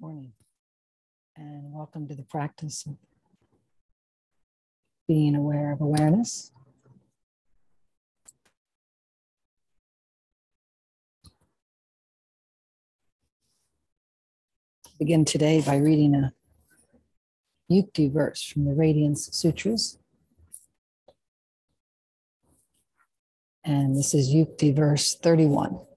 Morning, and welcome to the practice of being aware of awareness. Begin today by reading a Yukti verse from the Radiance Sutras. And this is Yukti verse 31.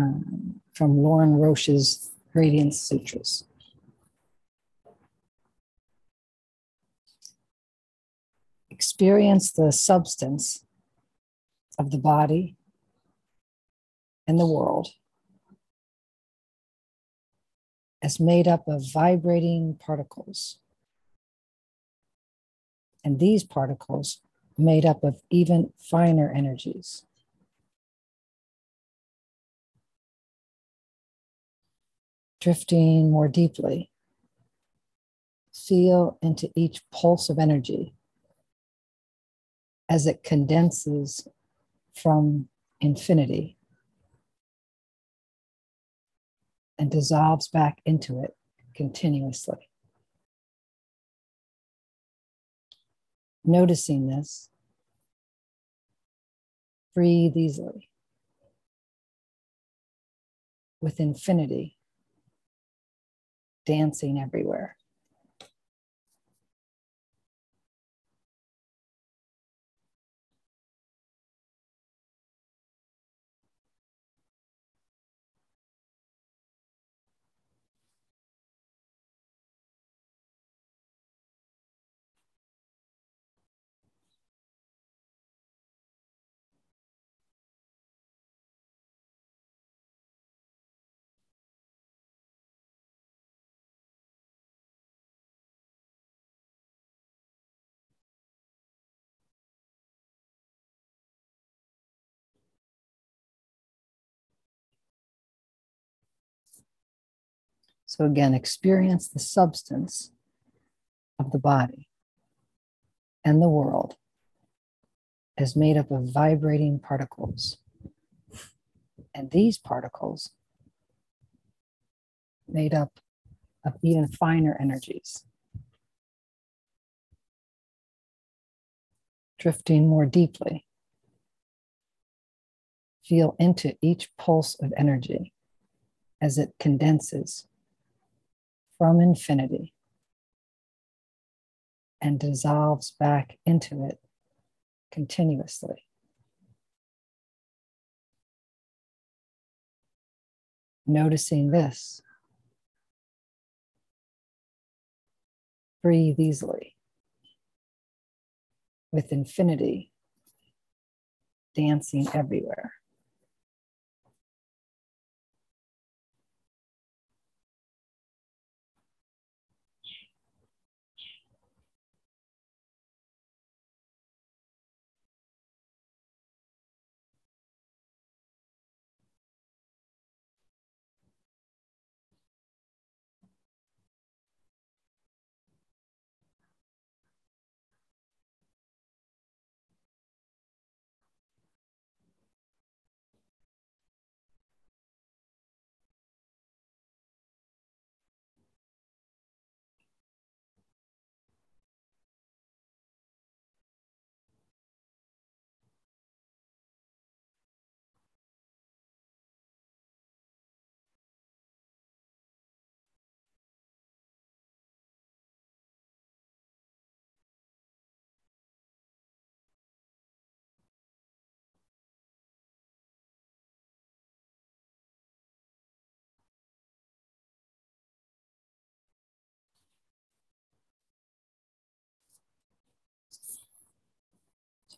Um, from Lorin Roche's Radiance Sutras. Experience the substance of the body and the world as made up of vibrating particles. And these particles made up of even finer energies. Drifting more deeply, feel into each pulse of energy as it condenses from infinity and dissolves back into it continuously. Noticing this, breathe easily with infinity dancing everywhere. So, again, experience the substance of the body and the world is made up of vibrating particles. And these particles made up of even finer energies. Drifting more deeply. Feel into each pulse of energy as it condenses from infinity and dissolves back into it continuously. Noticing this, breathe easily with infinity dancing everywhere.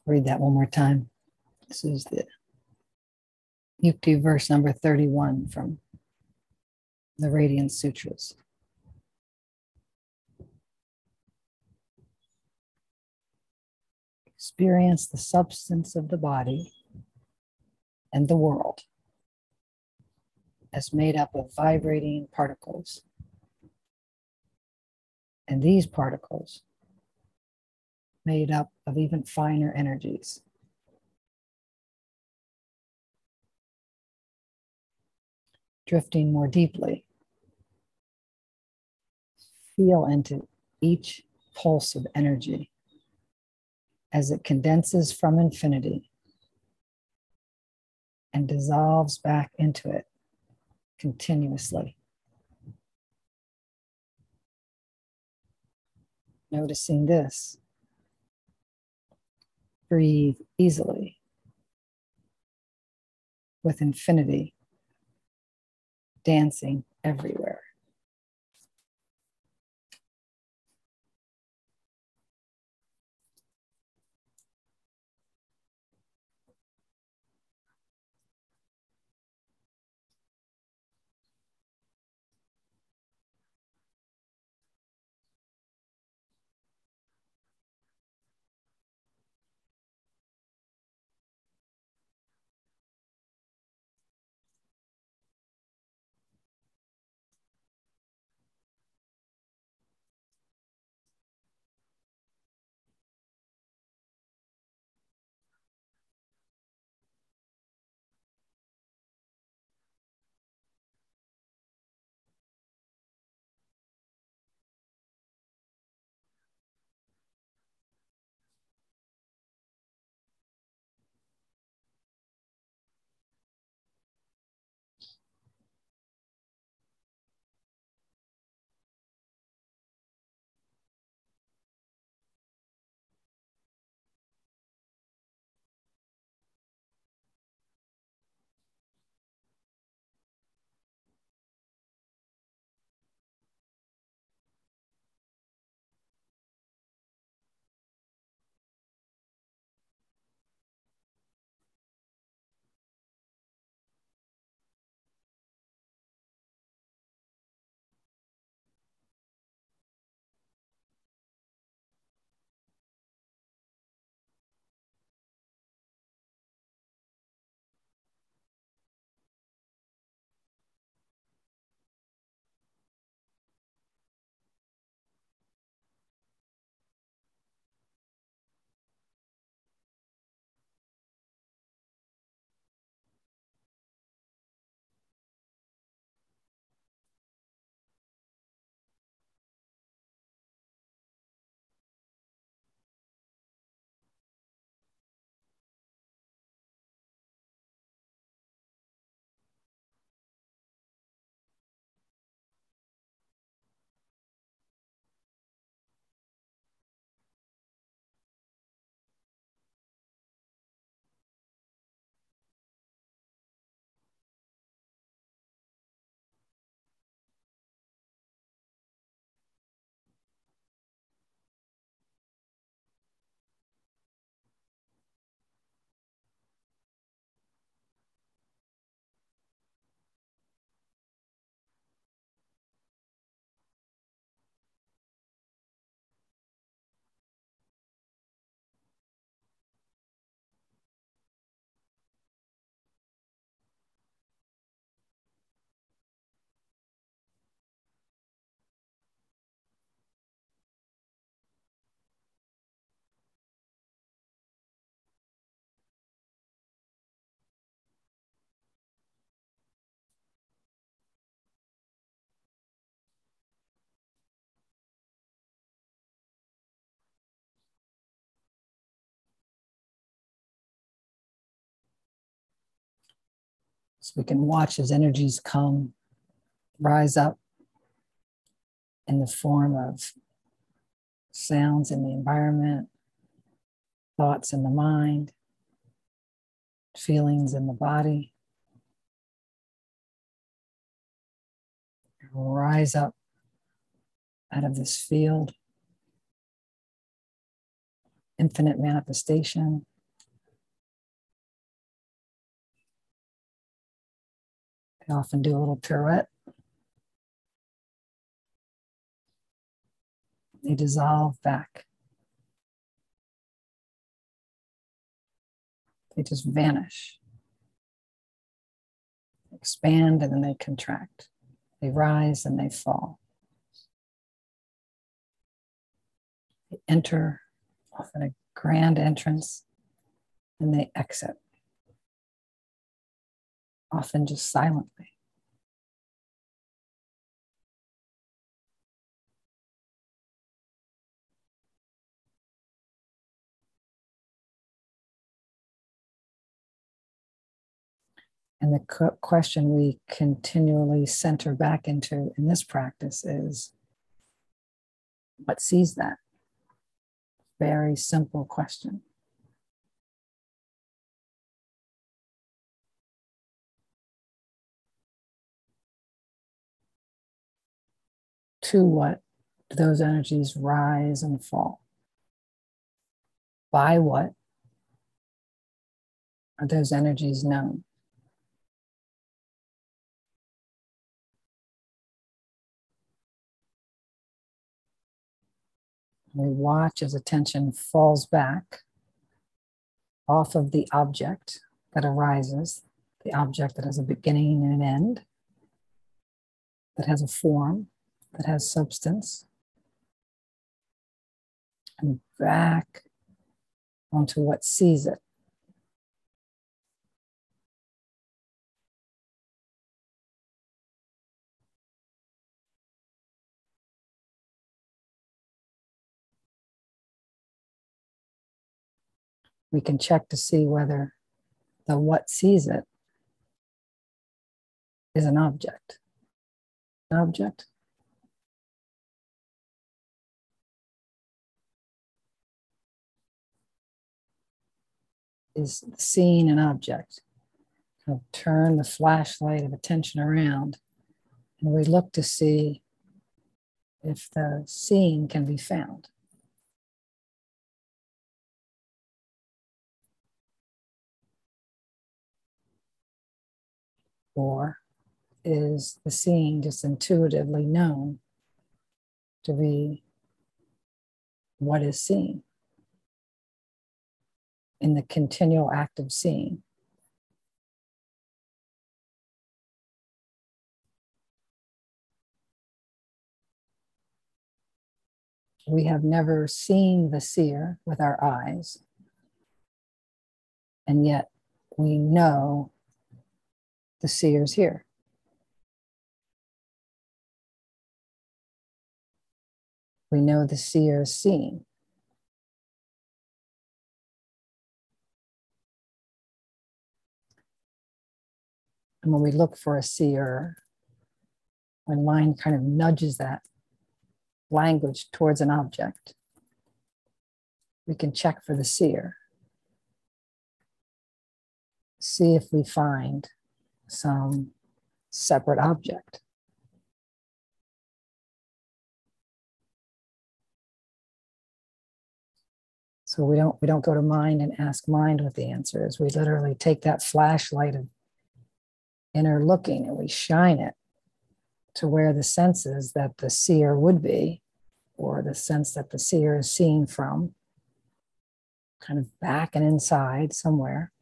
Read that one more time. This is the Yukti verse number 31 from the Radiant Sutras. Experience the substance of the body and the world as made up of vibrating particles. And these particles made up of even finer energies. drifting more deeply. Feel into each pulse of energy as it condenses from infinity and dissolves back into it continuously. Noticing this, breathe easily with infinity dancing everywhere. So we can watch as energies come, rise up in the form of sounds in the environment, thoughts in the mind, feelings in the body. Rise up out of this field, infinite manifestation. I often do a little pirouette. They dissolve back. They just vanish, expand, and then they contract. They rise and they fall. They enter, often a grand entrance, and they exit often just silently. And the question we continually center back into in this practice is what sees that? Very simple question. To what those energies rise and fall? By what are those energies known? We watch as attention falls back off of the object that arises, the object that has a beginning and an end, that has a form, that has substance, and back onto what sees it. we can check to see whether the what sees it is an object. An object. Is seeing an object. Kind of turn the flashlight of attention around and we look to see if the seeing can be found. Or is the seeing just intuitively known to be what is seen in the continual act of seeing? We have never seen the seer with our eyes, and yet we know the seers here. We know the seer is seeing. And when we look for a seer, when mind kind of nudges that language towards an object, we can check for the seer. See if we find some separate object. So we don't we don't go to mind and ask mind what the answer is. We literally take that flashlight of inner looking and we shine it to where the senses that the seer would be, or the sense that the seer is seeing from, kind of back and inside somewhere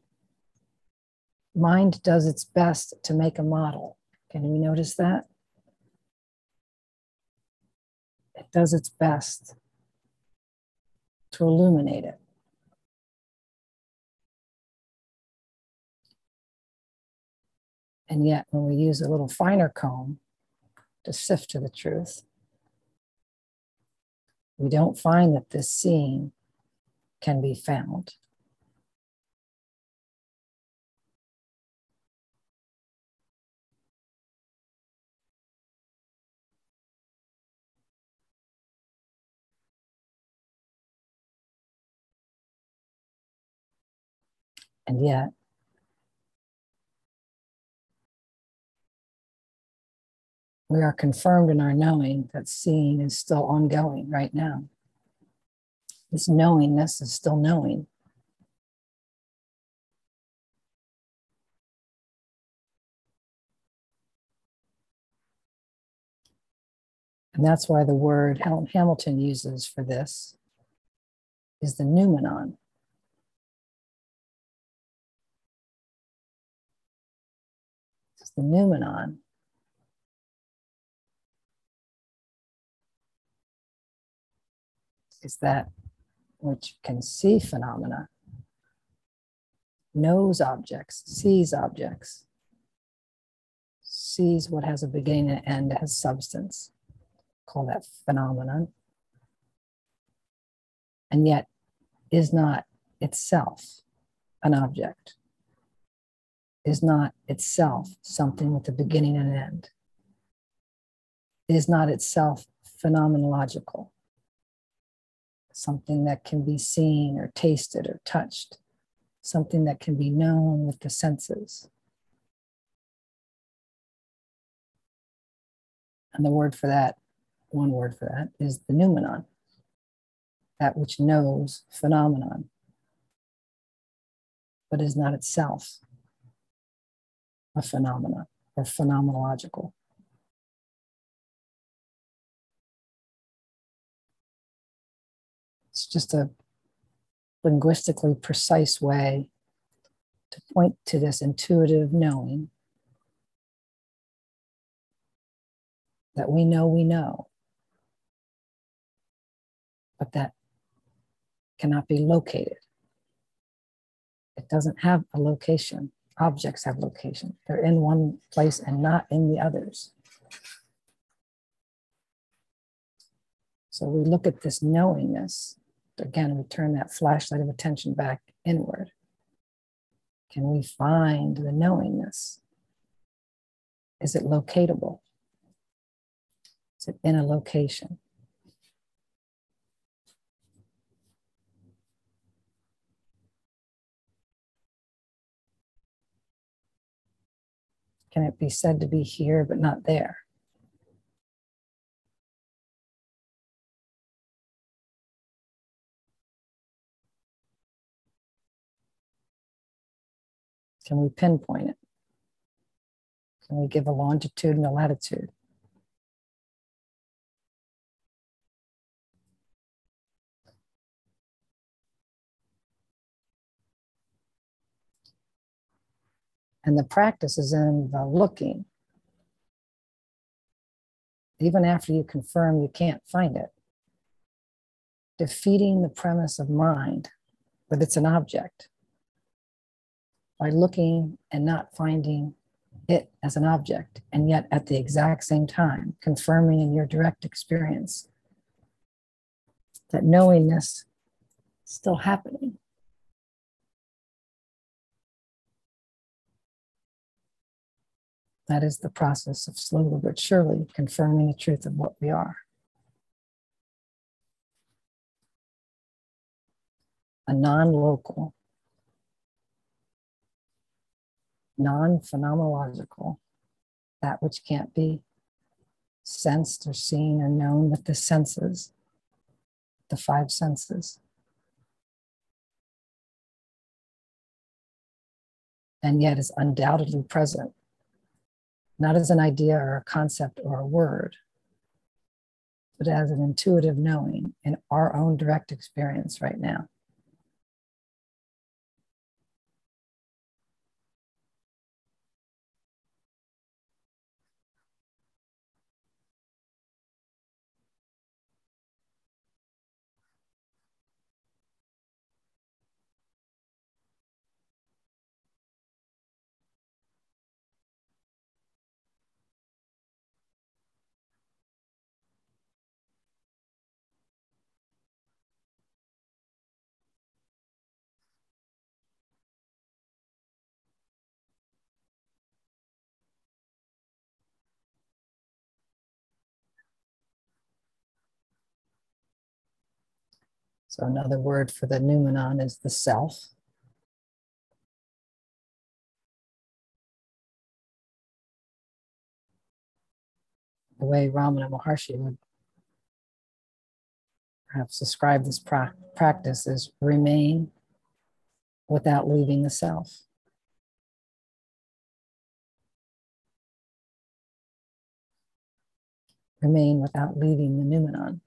mind does its best to make a model. Can we notice that? It does its best to illuminate it. And yet, when we use a little finer comb to sift to the truth, we don't find that this seeing can be found. And yet, we are confirmed in our knowing that seeing is still ongoing right now. This knowingness is still knowing. And that's why the word Helen Hamilton uses for this is the noumenon. the noumenon. Is that which can see phenomena, knows objects, sees objects, sees what has a beginning and end, has substance. Call that phenomenon. And yet is not itself an object. is not itself something with a beginning and end. is not itself phenomenological, something that can be seen or tasted or touched, something that can be known with the senses. And the word for that, one word for that, is the noumenon, that which knows phenomenon, but is not itself a phenomenon or phenomenological. Just a linguistically precise way to point to this intuitive knowing that we know we know, but that cannot be located. It doesn't have a location. Objects have location. They're in one place and not in the others. So we look at this knowingness. Again, we turn that flashlight of attention back inward. Can we find the knowingness? Is it locatable? Is it in a location? Can it be said to be here but not there? Can we pinpoint it? Can we give a longitude and a latitude? And the practice is in the looking. Even after you confirm you can't find it, defeating the premise of mind that it's an object by looking and not finding it as an object, and yet at the exact same time, confirming in your direct experience that knowingness is still happening. That is the process of slowly but surely confirming the truth of what we are. A non local, non phenomenological, that which can't be sensed or seen or known with the senses, the five senses. And yet is undoubtedly present not as an idea or a concept or a word, but as an intuitive knowing in our own direct experience right now. So another word for the noumenon is the self. The way Ramana Maharshi would perhaps describe this pra- practice is remain without leaving the self. Remain without leaving the noumenon.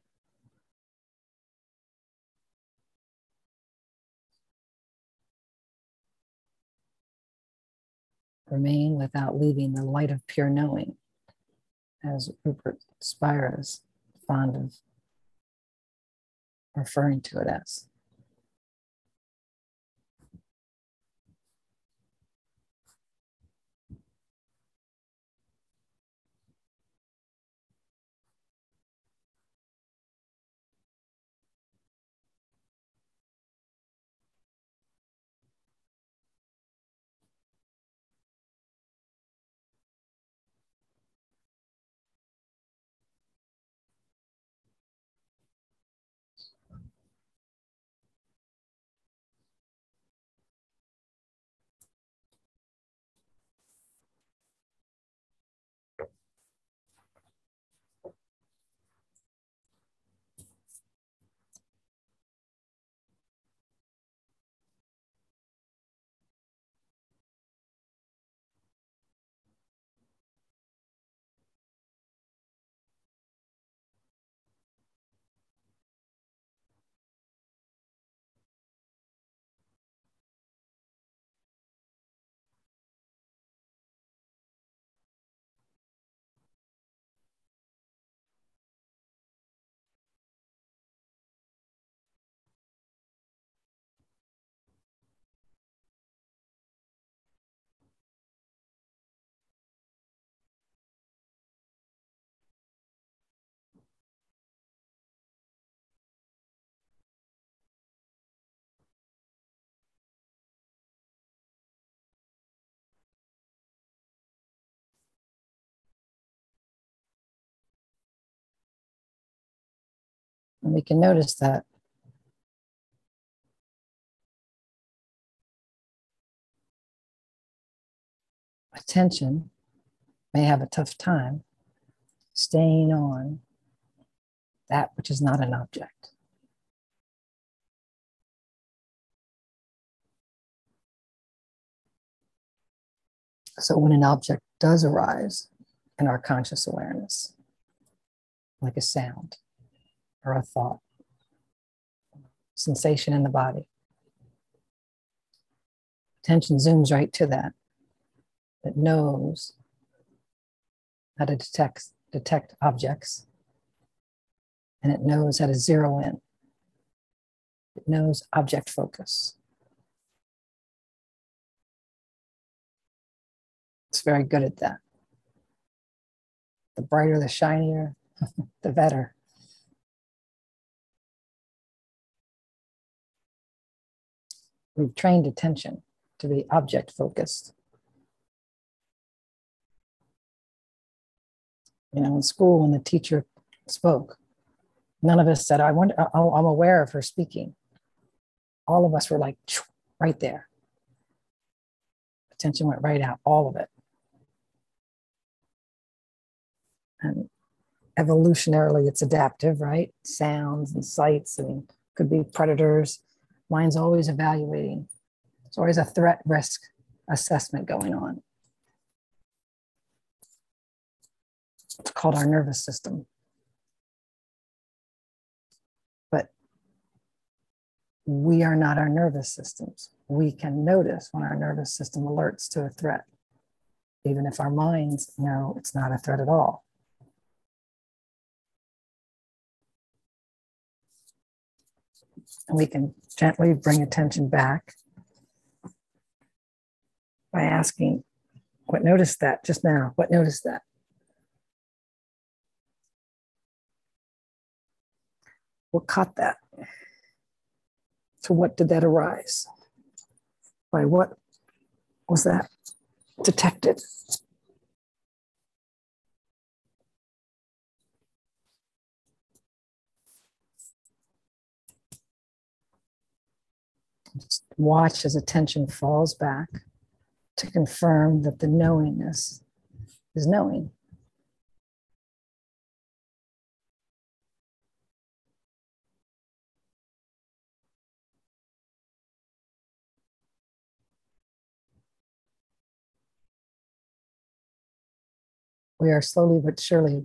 Remain without leaving the light of pure knowing, as Rupert Spira is fond of referring to it as. And we can notice that attention may have a tough time staying on that which is not an object. So when an object does arise in our conscious awareness, like a sound or a thought, sensation in the body, attention zooms right to that. It knows how to detect, detect objects and it knows how to zero in. It knows object focus. It's very good at that. The brighter, the shinier, the better. We've trained attention to be object focused. You know, in school, when the teacher spoke, none of us said, I wonder, oh, I'm aware of her speaking. All of us were like, right there. Attention went right out, all of it. And evolutionarily, it's adaptive, right? Sounds and sights and could be predators. Mind's always evaluating. It's always a threat risk assessment going on. It's called our nervous system. But we are not our nervous systems. We can notice when our nervous system alerts to a threat, even if our minds know it's not a threat at all. And we can gently bring attention back by asking, What noticed that just now? What noticed that? What caught that? to what did that arise? By what was that detected? Watch as attention falls back to confirm that the knowingness is knowing. we are slowly but surely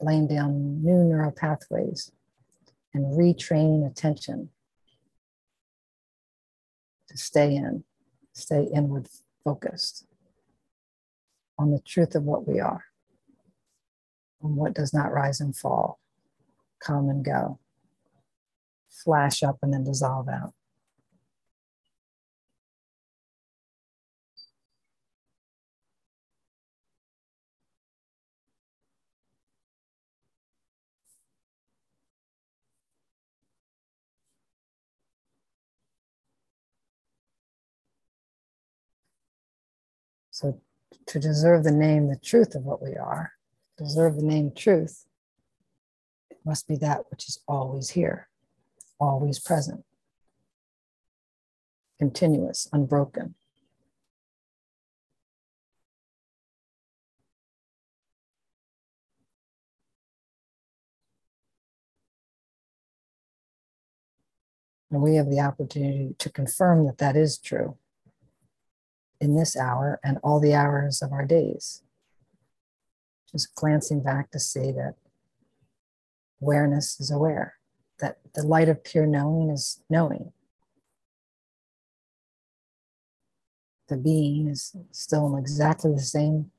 laying down new neural pathways and retraining attention to stay in, stay inward focused on the truth of what we are, on what does not rise and fall, come and go, flash up and then dissolve out. So, to deserve the name, the truth of what we are, deserve the name truth, it must be that which is always here, always present, continuous, unbroken. And we have the opportunity to confirm that that is true in this hour and all the hours of our days. Just glancing back to see that awareness is aware, that the light of pure knowing is knowing. The being is still in exactly the same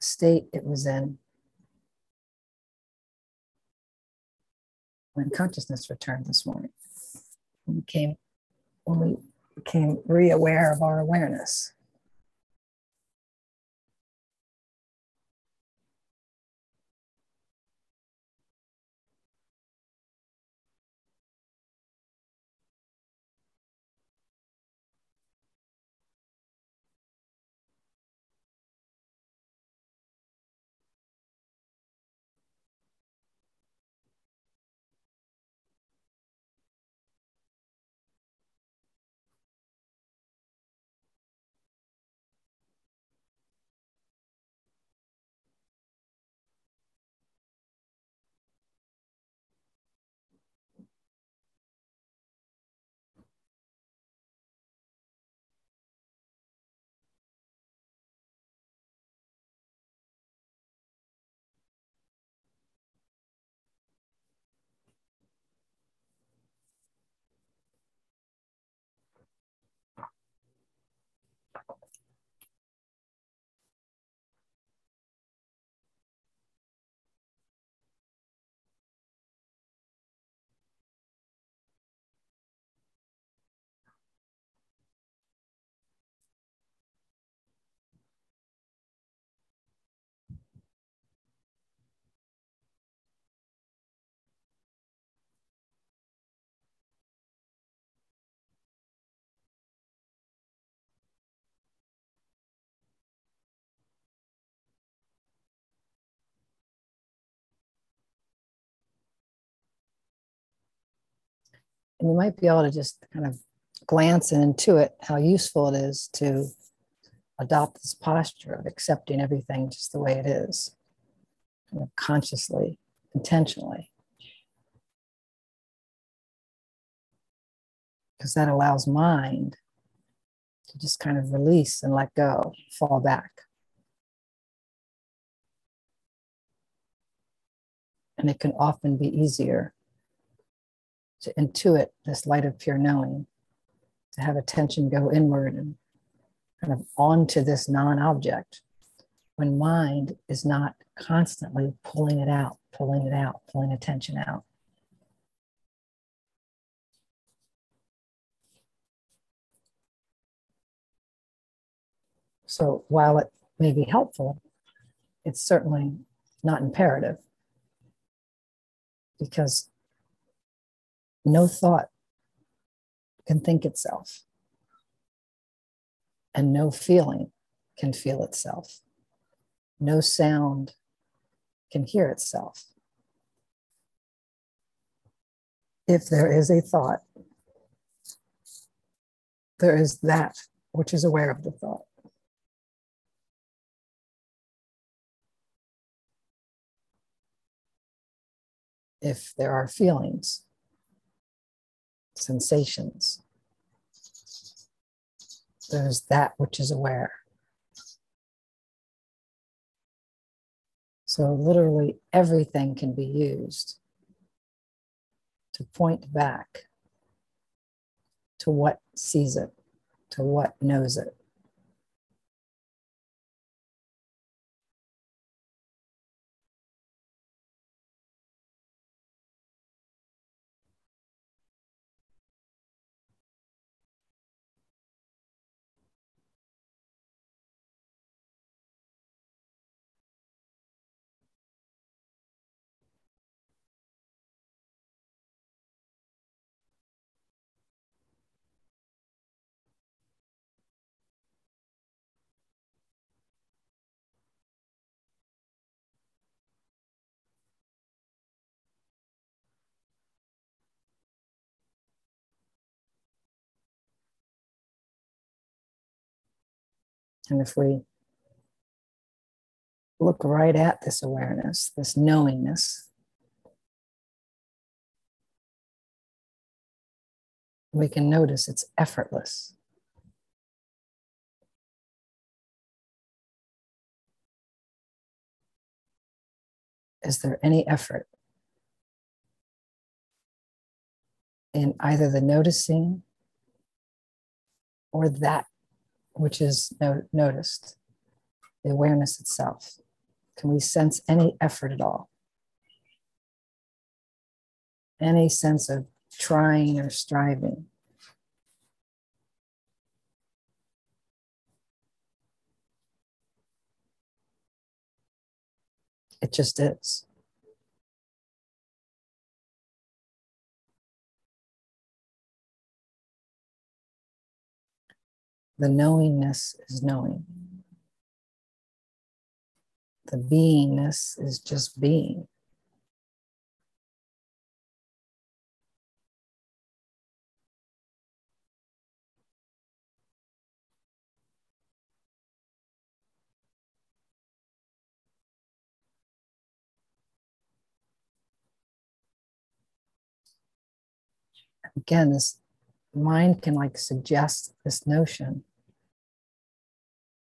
state it was in when consciousness returned this morning. When we came when we became re-aware of our awareness. And you might be able to just kind of glance and intuit how useful it is to adopt this posture of accepting everything just the way it is, kind of consciously, intentionally. Because that allows mind to just kind of release and let go, fall back. And it can often be easier to intuit this light of pure knowing, to have attention go inward and kind of onto this non object when mind is not constantly pulling it out, pulling it out, pulling attention out. So while it may be helpful, it's certainly not imperative because no thought can think itself, and no feeling can feel itself. No sound can hear itself. If there is a thought, there is that which is aware of the thought. if there are feelings, sensations, there's that which is aware. So, literally, everything can be used to point back to what sees it, to what knows it. And if we look right at this awareness, this knowingness, we can notice it's effortless. Is there any effort in either the noticing or that which is no, noticed, the awareness itself. Can we sense any effort at all? Any sense of trying or striving? It just is. The knowingness is knowing. The beingness is just being. Again, this mind can like suggest this notion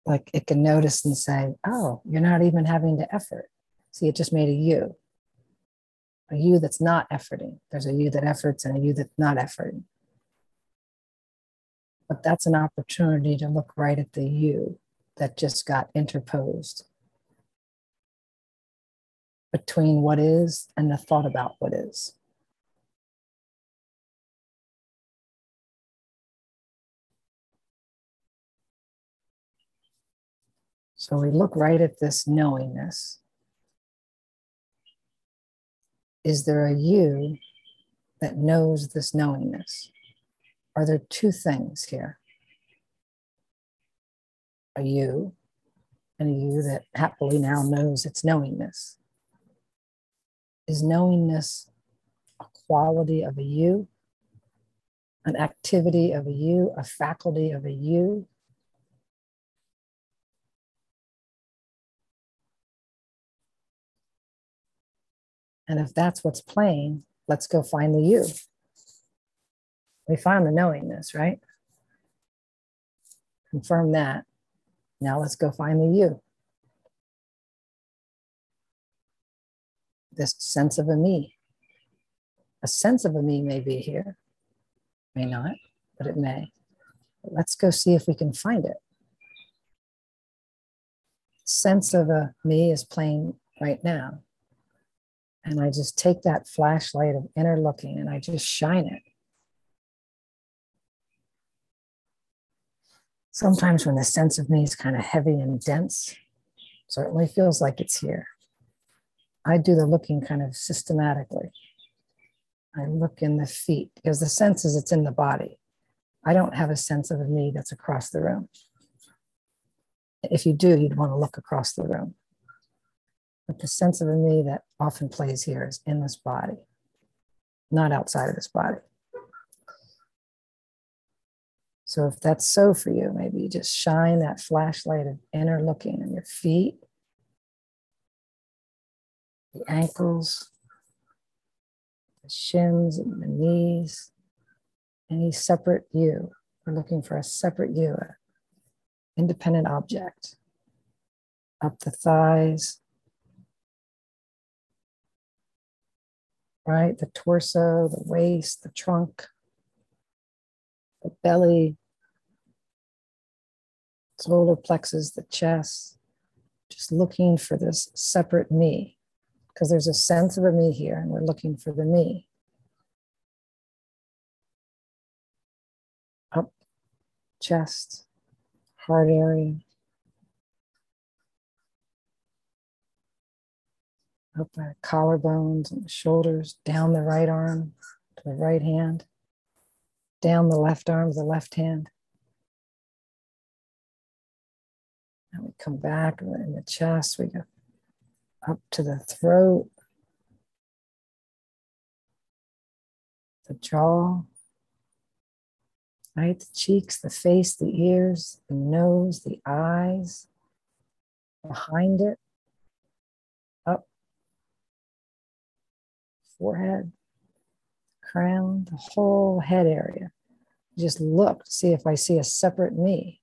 like it can notice and say, oh, you're not even having to effort. See, it just made a you, a you that's not efforting. There's a you that efforts and a you that's not efforting. But that's an opportunity to look right at the you that just got interposed between what is and the thought about what is. So we look right at this knowingness. Is there a you that knows this knowingness? Are there two things here? A you and a you that happily now knows its knowingness. Is knowingness a quality of a you an activity of a you, a faculty of a you. And if that's what's playing, let's go find the you. We found the knowingness, right? Confirm that. Now let's go find the you. This sense of a me. A sense of a me may be here, may not, but it may. But let's go see if we can find it. Sense of a me is playing right now. And I just take that flashlight of inner looking and I just shine it. Sometimes when the sense of me is kind of heavy and dense, certainly feels like it's here. I do the looking kind of systematically. I look in the feet because the sense is it's in the body. I don't have a sense of a me that's across the room. If you do, you'd want to look across the room. But the sense of a me that often plays here is in this body, not outside of this body. So if that's so for you, maybe you just shine that flashlight of inner looking in your feet, the ankles, the shins and the knees, any separate you. We're looking for a separate you, an independent object. Up the thighs, right? The torso, the waist, the trunk, the belly, solar plexus, the chest, just looking for this separate me because there's a sense of a me here and we're looking for the me. Up, chest, heart area. Up the collarbones and the shoulders, down the right arm to the right hand, down the left arm to the left hand. And we come back in the chest, we go up to the throat, the jaw, right? The cheeks, the face, the ears, the nose, the eyes, behind it, up, forehead, crown, the whole head area. Just look to see if I see a separate me.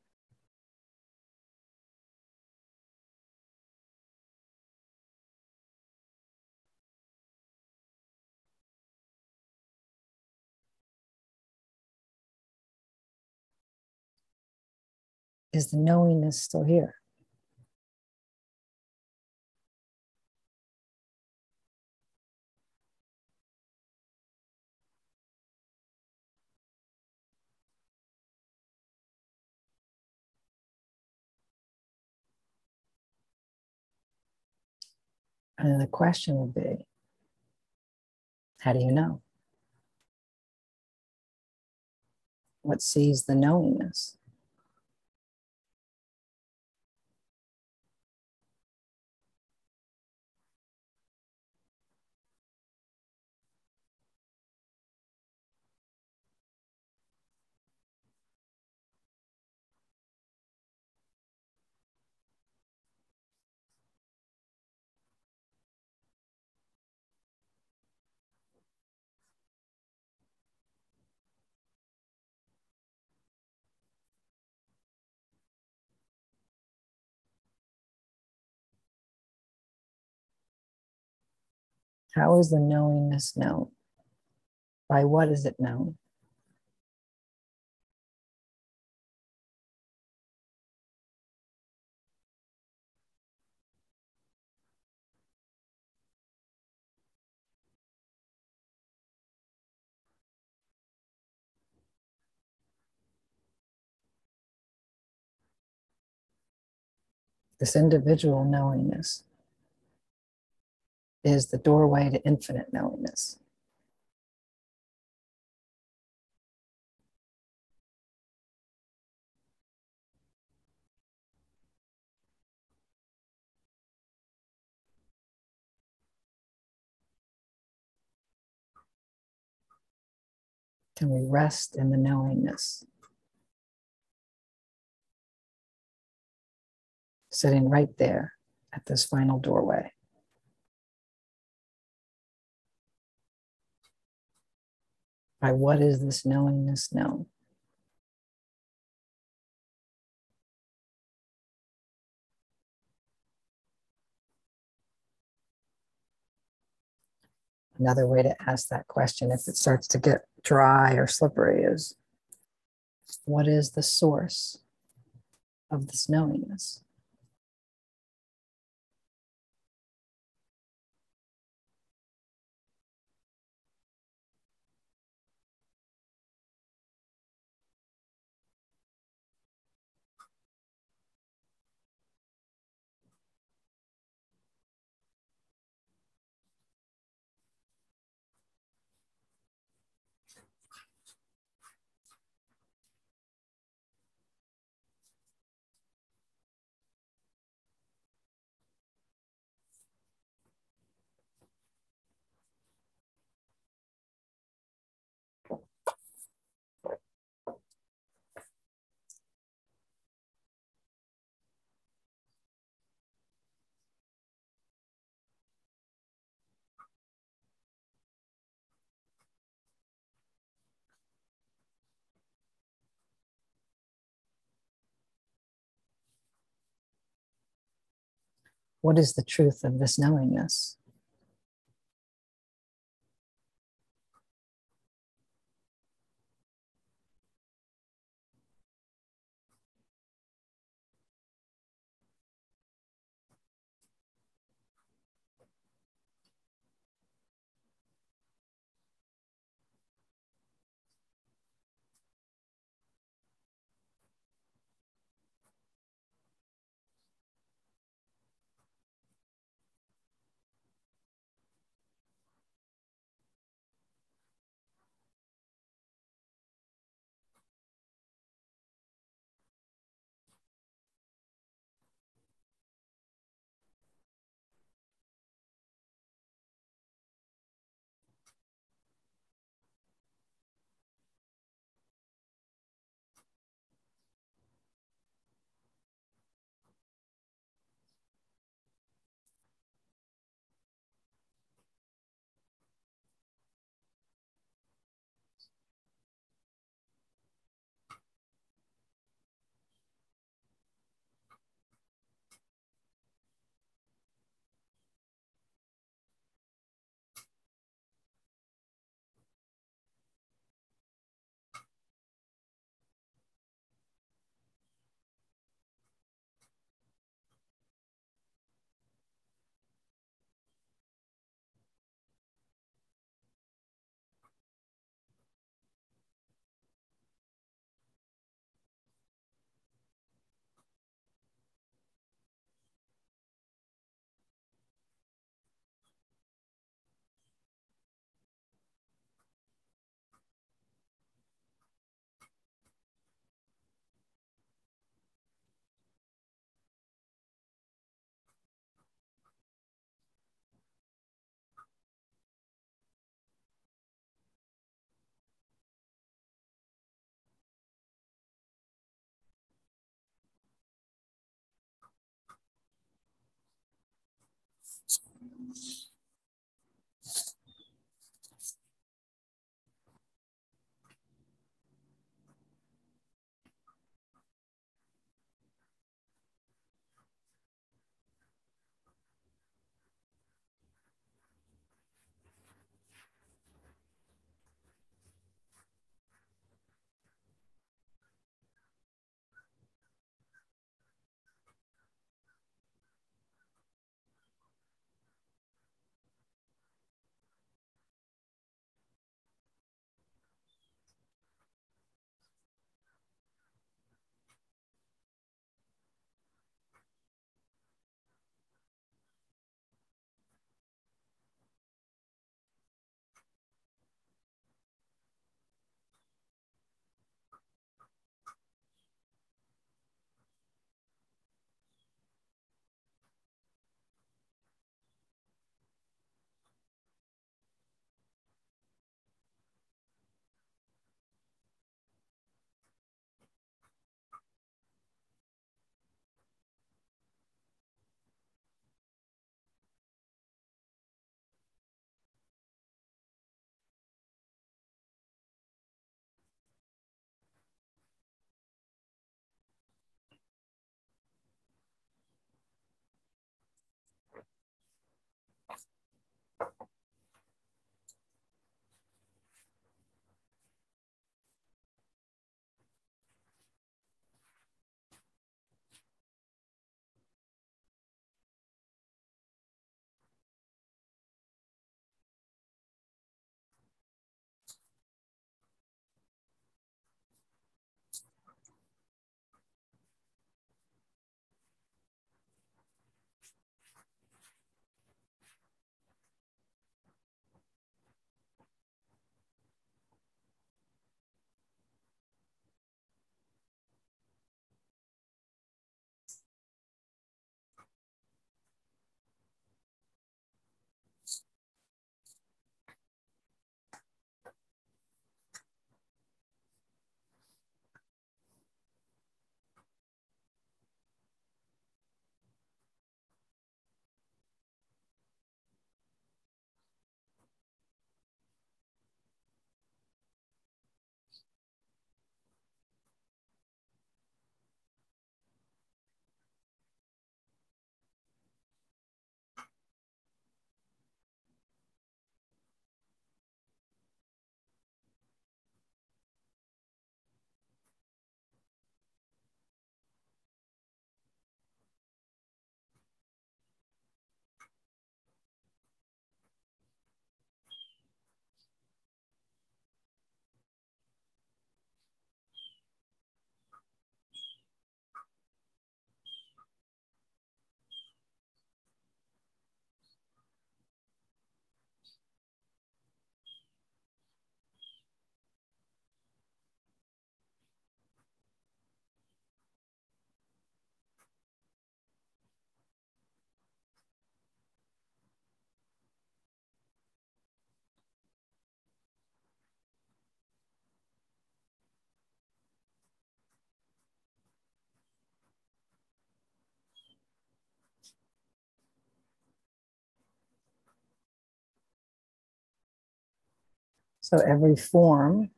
is the knowingness still here? And the question would be how do you know? What sees the knowingness? How is the knowingness known? By what is it known? This individual knowingness is the doorway to infinite knowingness. Can we rest in the knowingness? Sitting right there at this final doorway. By what is this knowingness known? Another way to ask that question, if it starts to get dry or slippery, is what is the source of this knowingness? What is the truth of this knowingness? So every form,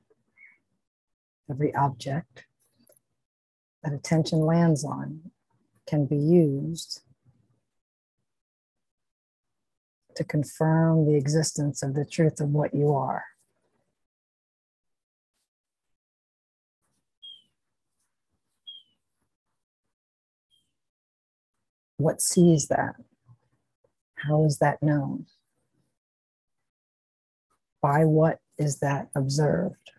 every object that attention lands on can be used to confirm the existence of the truth of what you are. What sees that? How is that known? By what is that observed?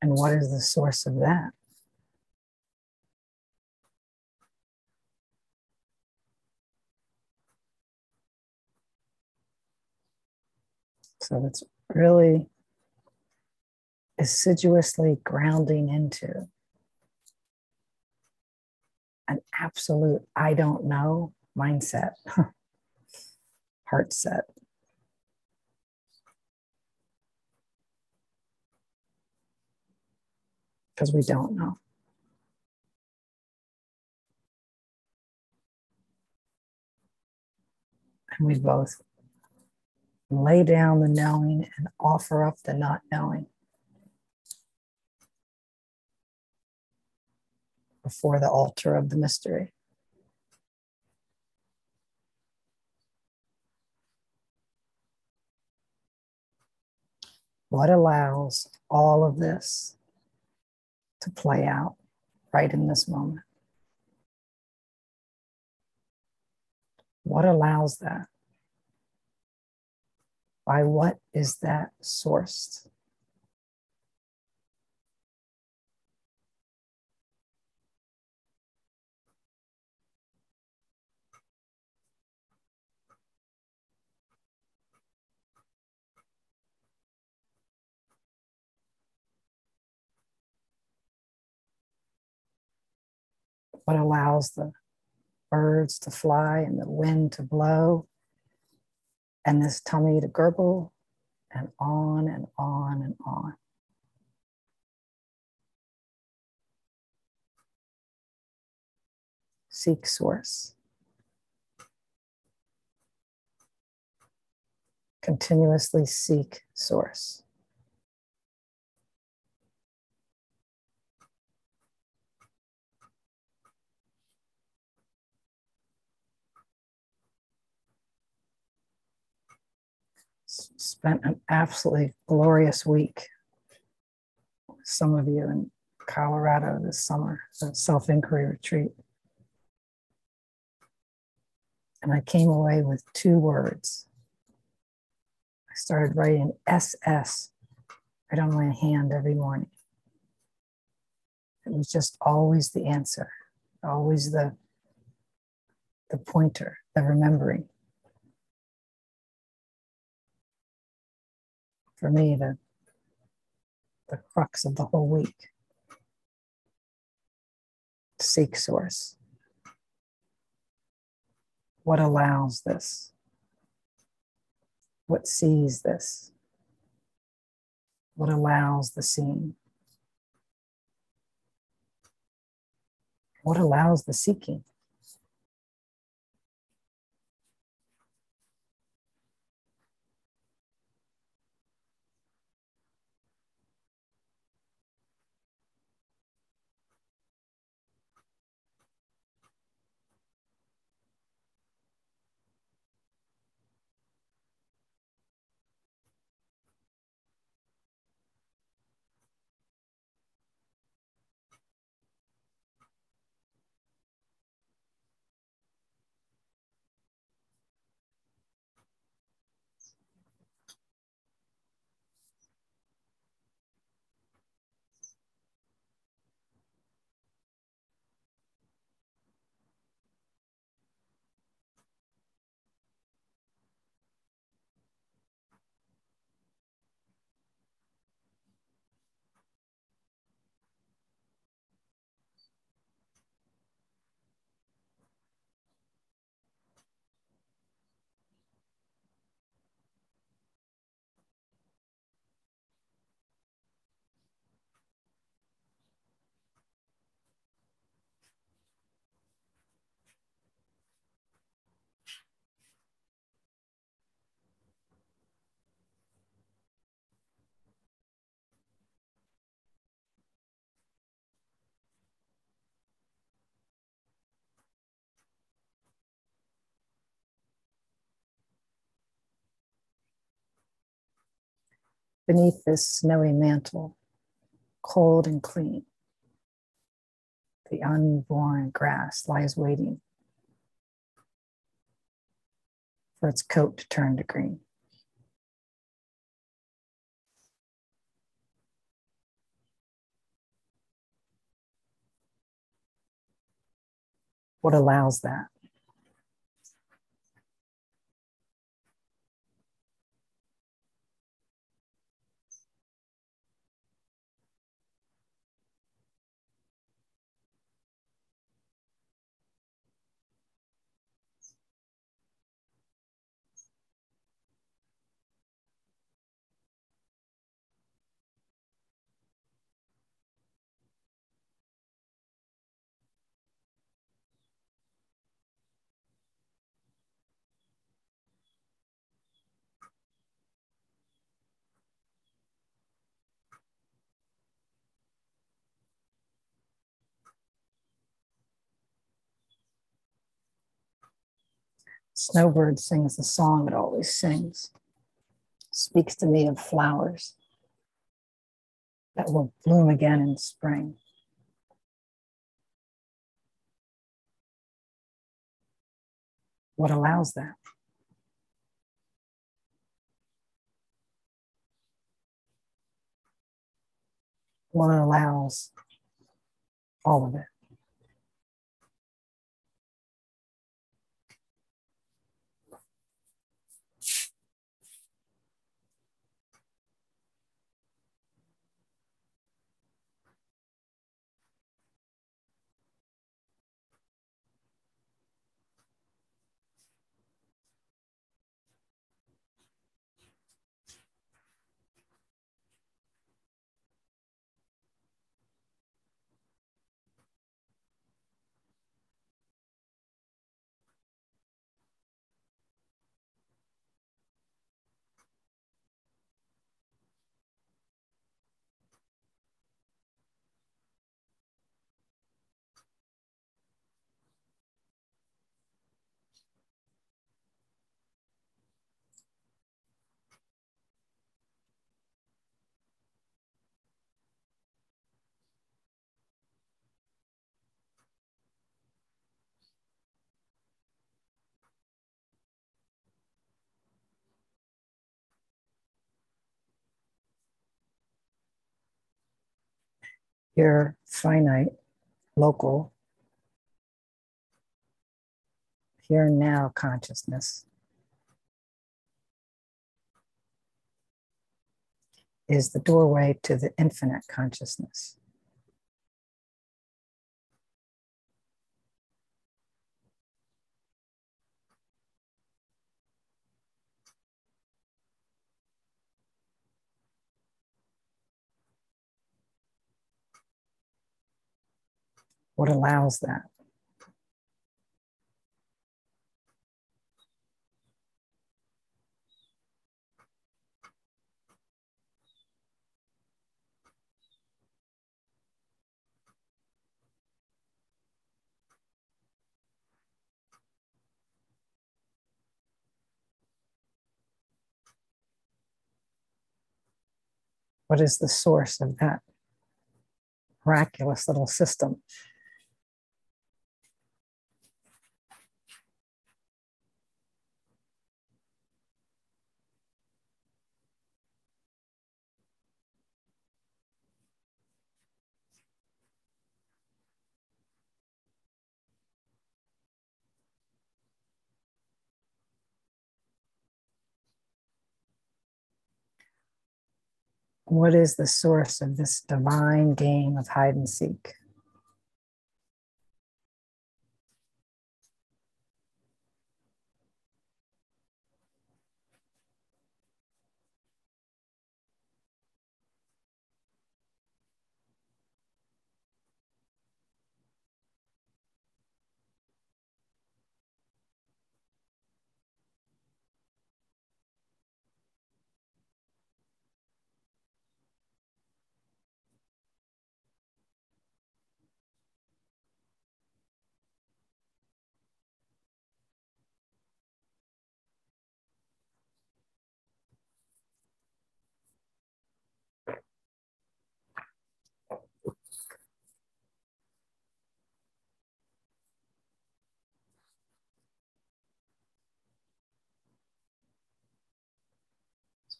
And what is the source of that? So it's really assiduously grounding into an absolute I don't know mindset, heart set. Because we don't know. And we both lay down the knowing and offer up the not knowing before the altar of the mystery. What allows all of this to play out right in this moment? What allows that? By what is that sourced? What allows the birds to fly and the wind to blow and this tummy to gurgle and on and on and on. Seek source. Continuously seek source. Spent an absolutely glorious week. With some of you in Colorado this summer, the self inquiry retreat. And I came away with two words. I started writing SS right on my hand every morning. It was just always the answer, always the, the pointer, the remembering. For me the the crux of the whole week. Seek source. What allows this? What sees this? What allows the seeing? What allows the seeking? Beneath this snowy mantle, cold and clean. The unborn grass lies waiting for its coat to turn to green. What allows that? Snowbird sings the song it always sings, speaks to me of flowers that will bloom again in spring. What allows that? What allows all of it? Your finite, local, here now consciousness is the doorway to the infinite consciousness. What allows that? What is the source of that miraculous little system? What is the source of this divine game of hide and seek?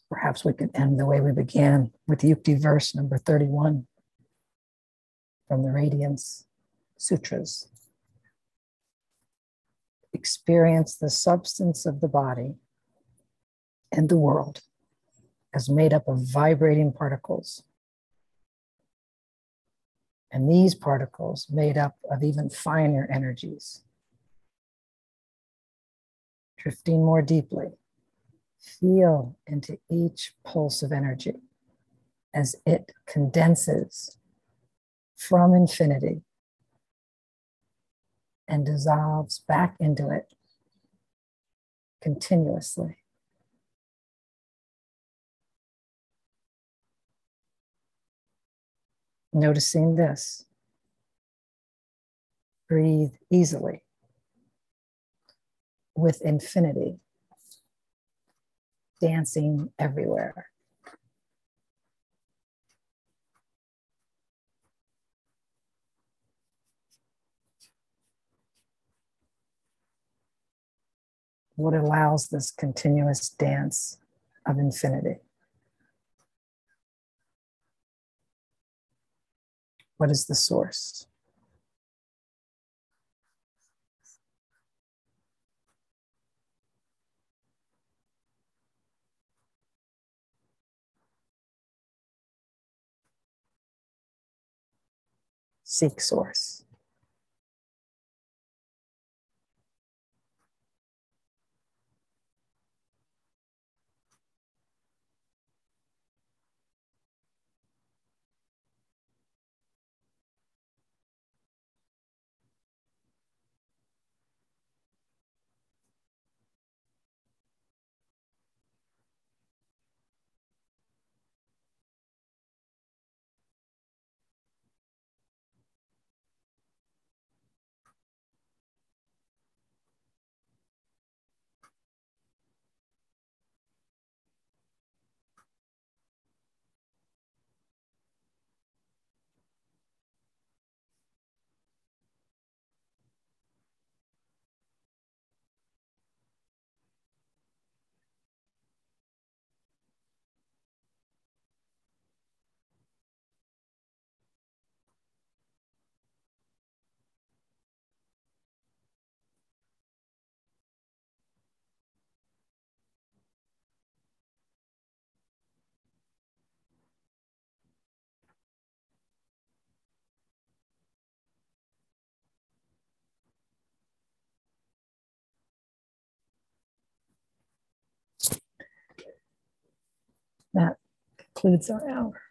Perhaps we could end the way we began with Yukti verse number 31 from the Radiance Sutras. Experience the substance of the body and the world as made up of vibrating particles. And these particles made up of even finer energies. Drifting more deeply, feel into each pulse of energy as it condenses from infinity and dissolves back into it continuously. Noticing this. Breathe easily with infinity dancing everywhere. What allows this continuous dance of infinity? What is the source? Seek source. That concludes our hour.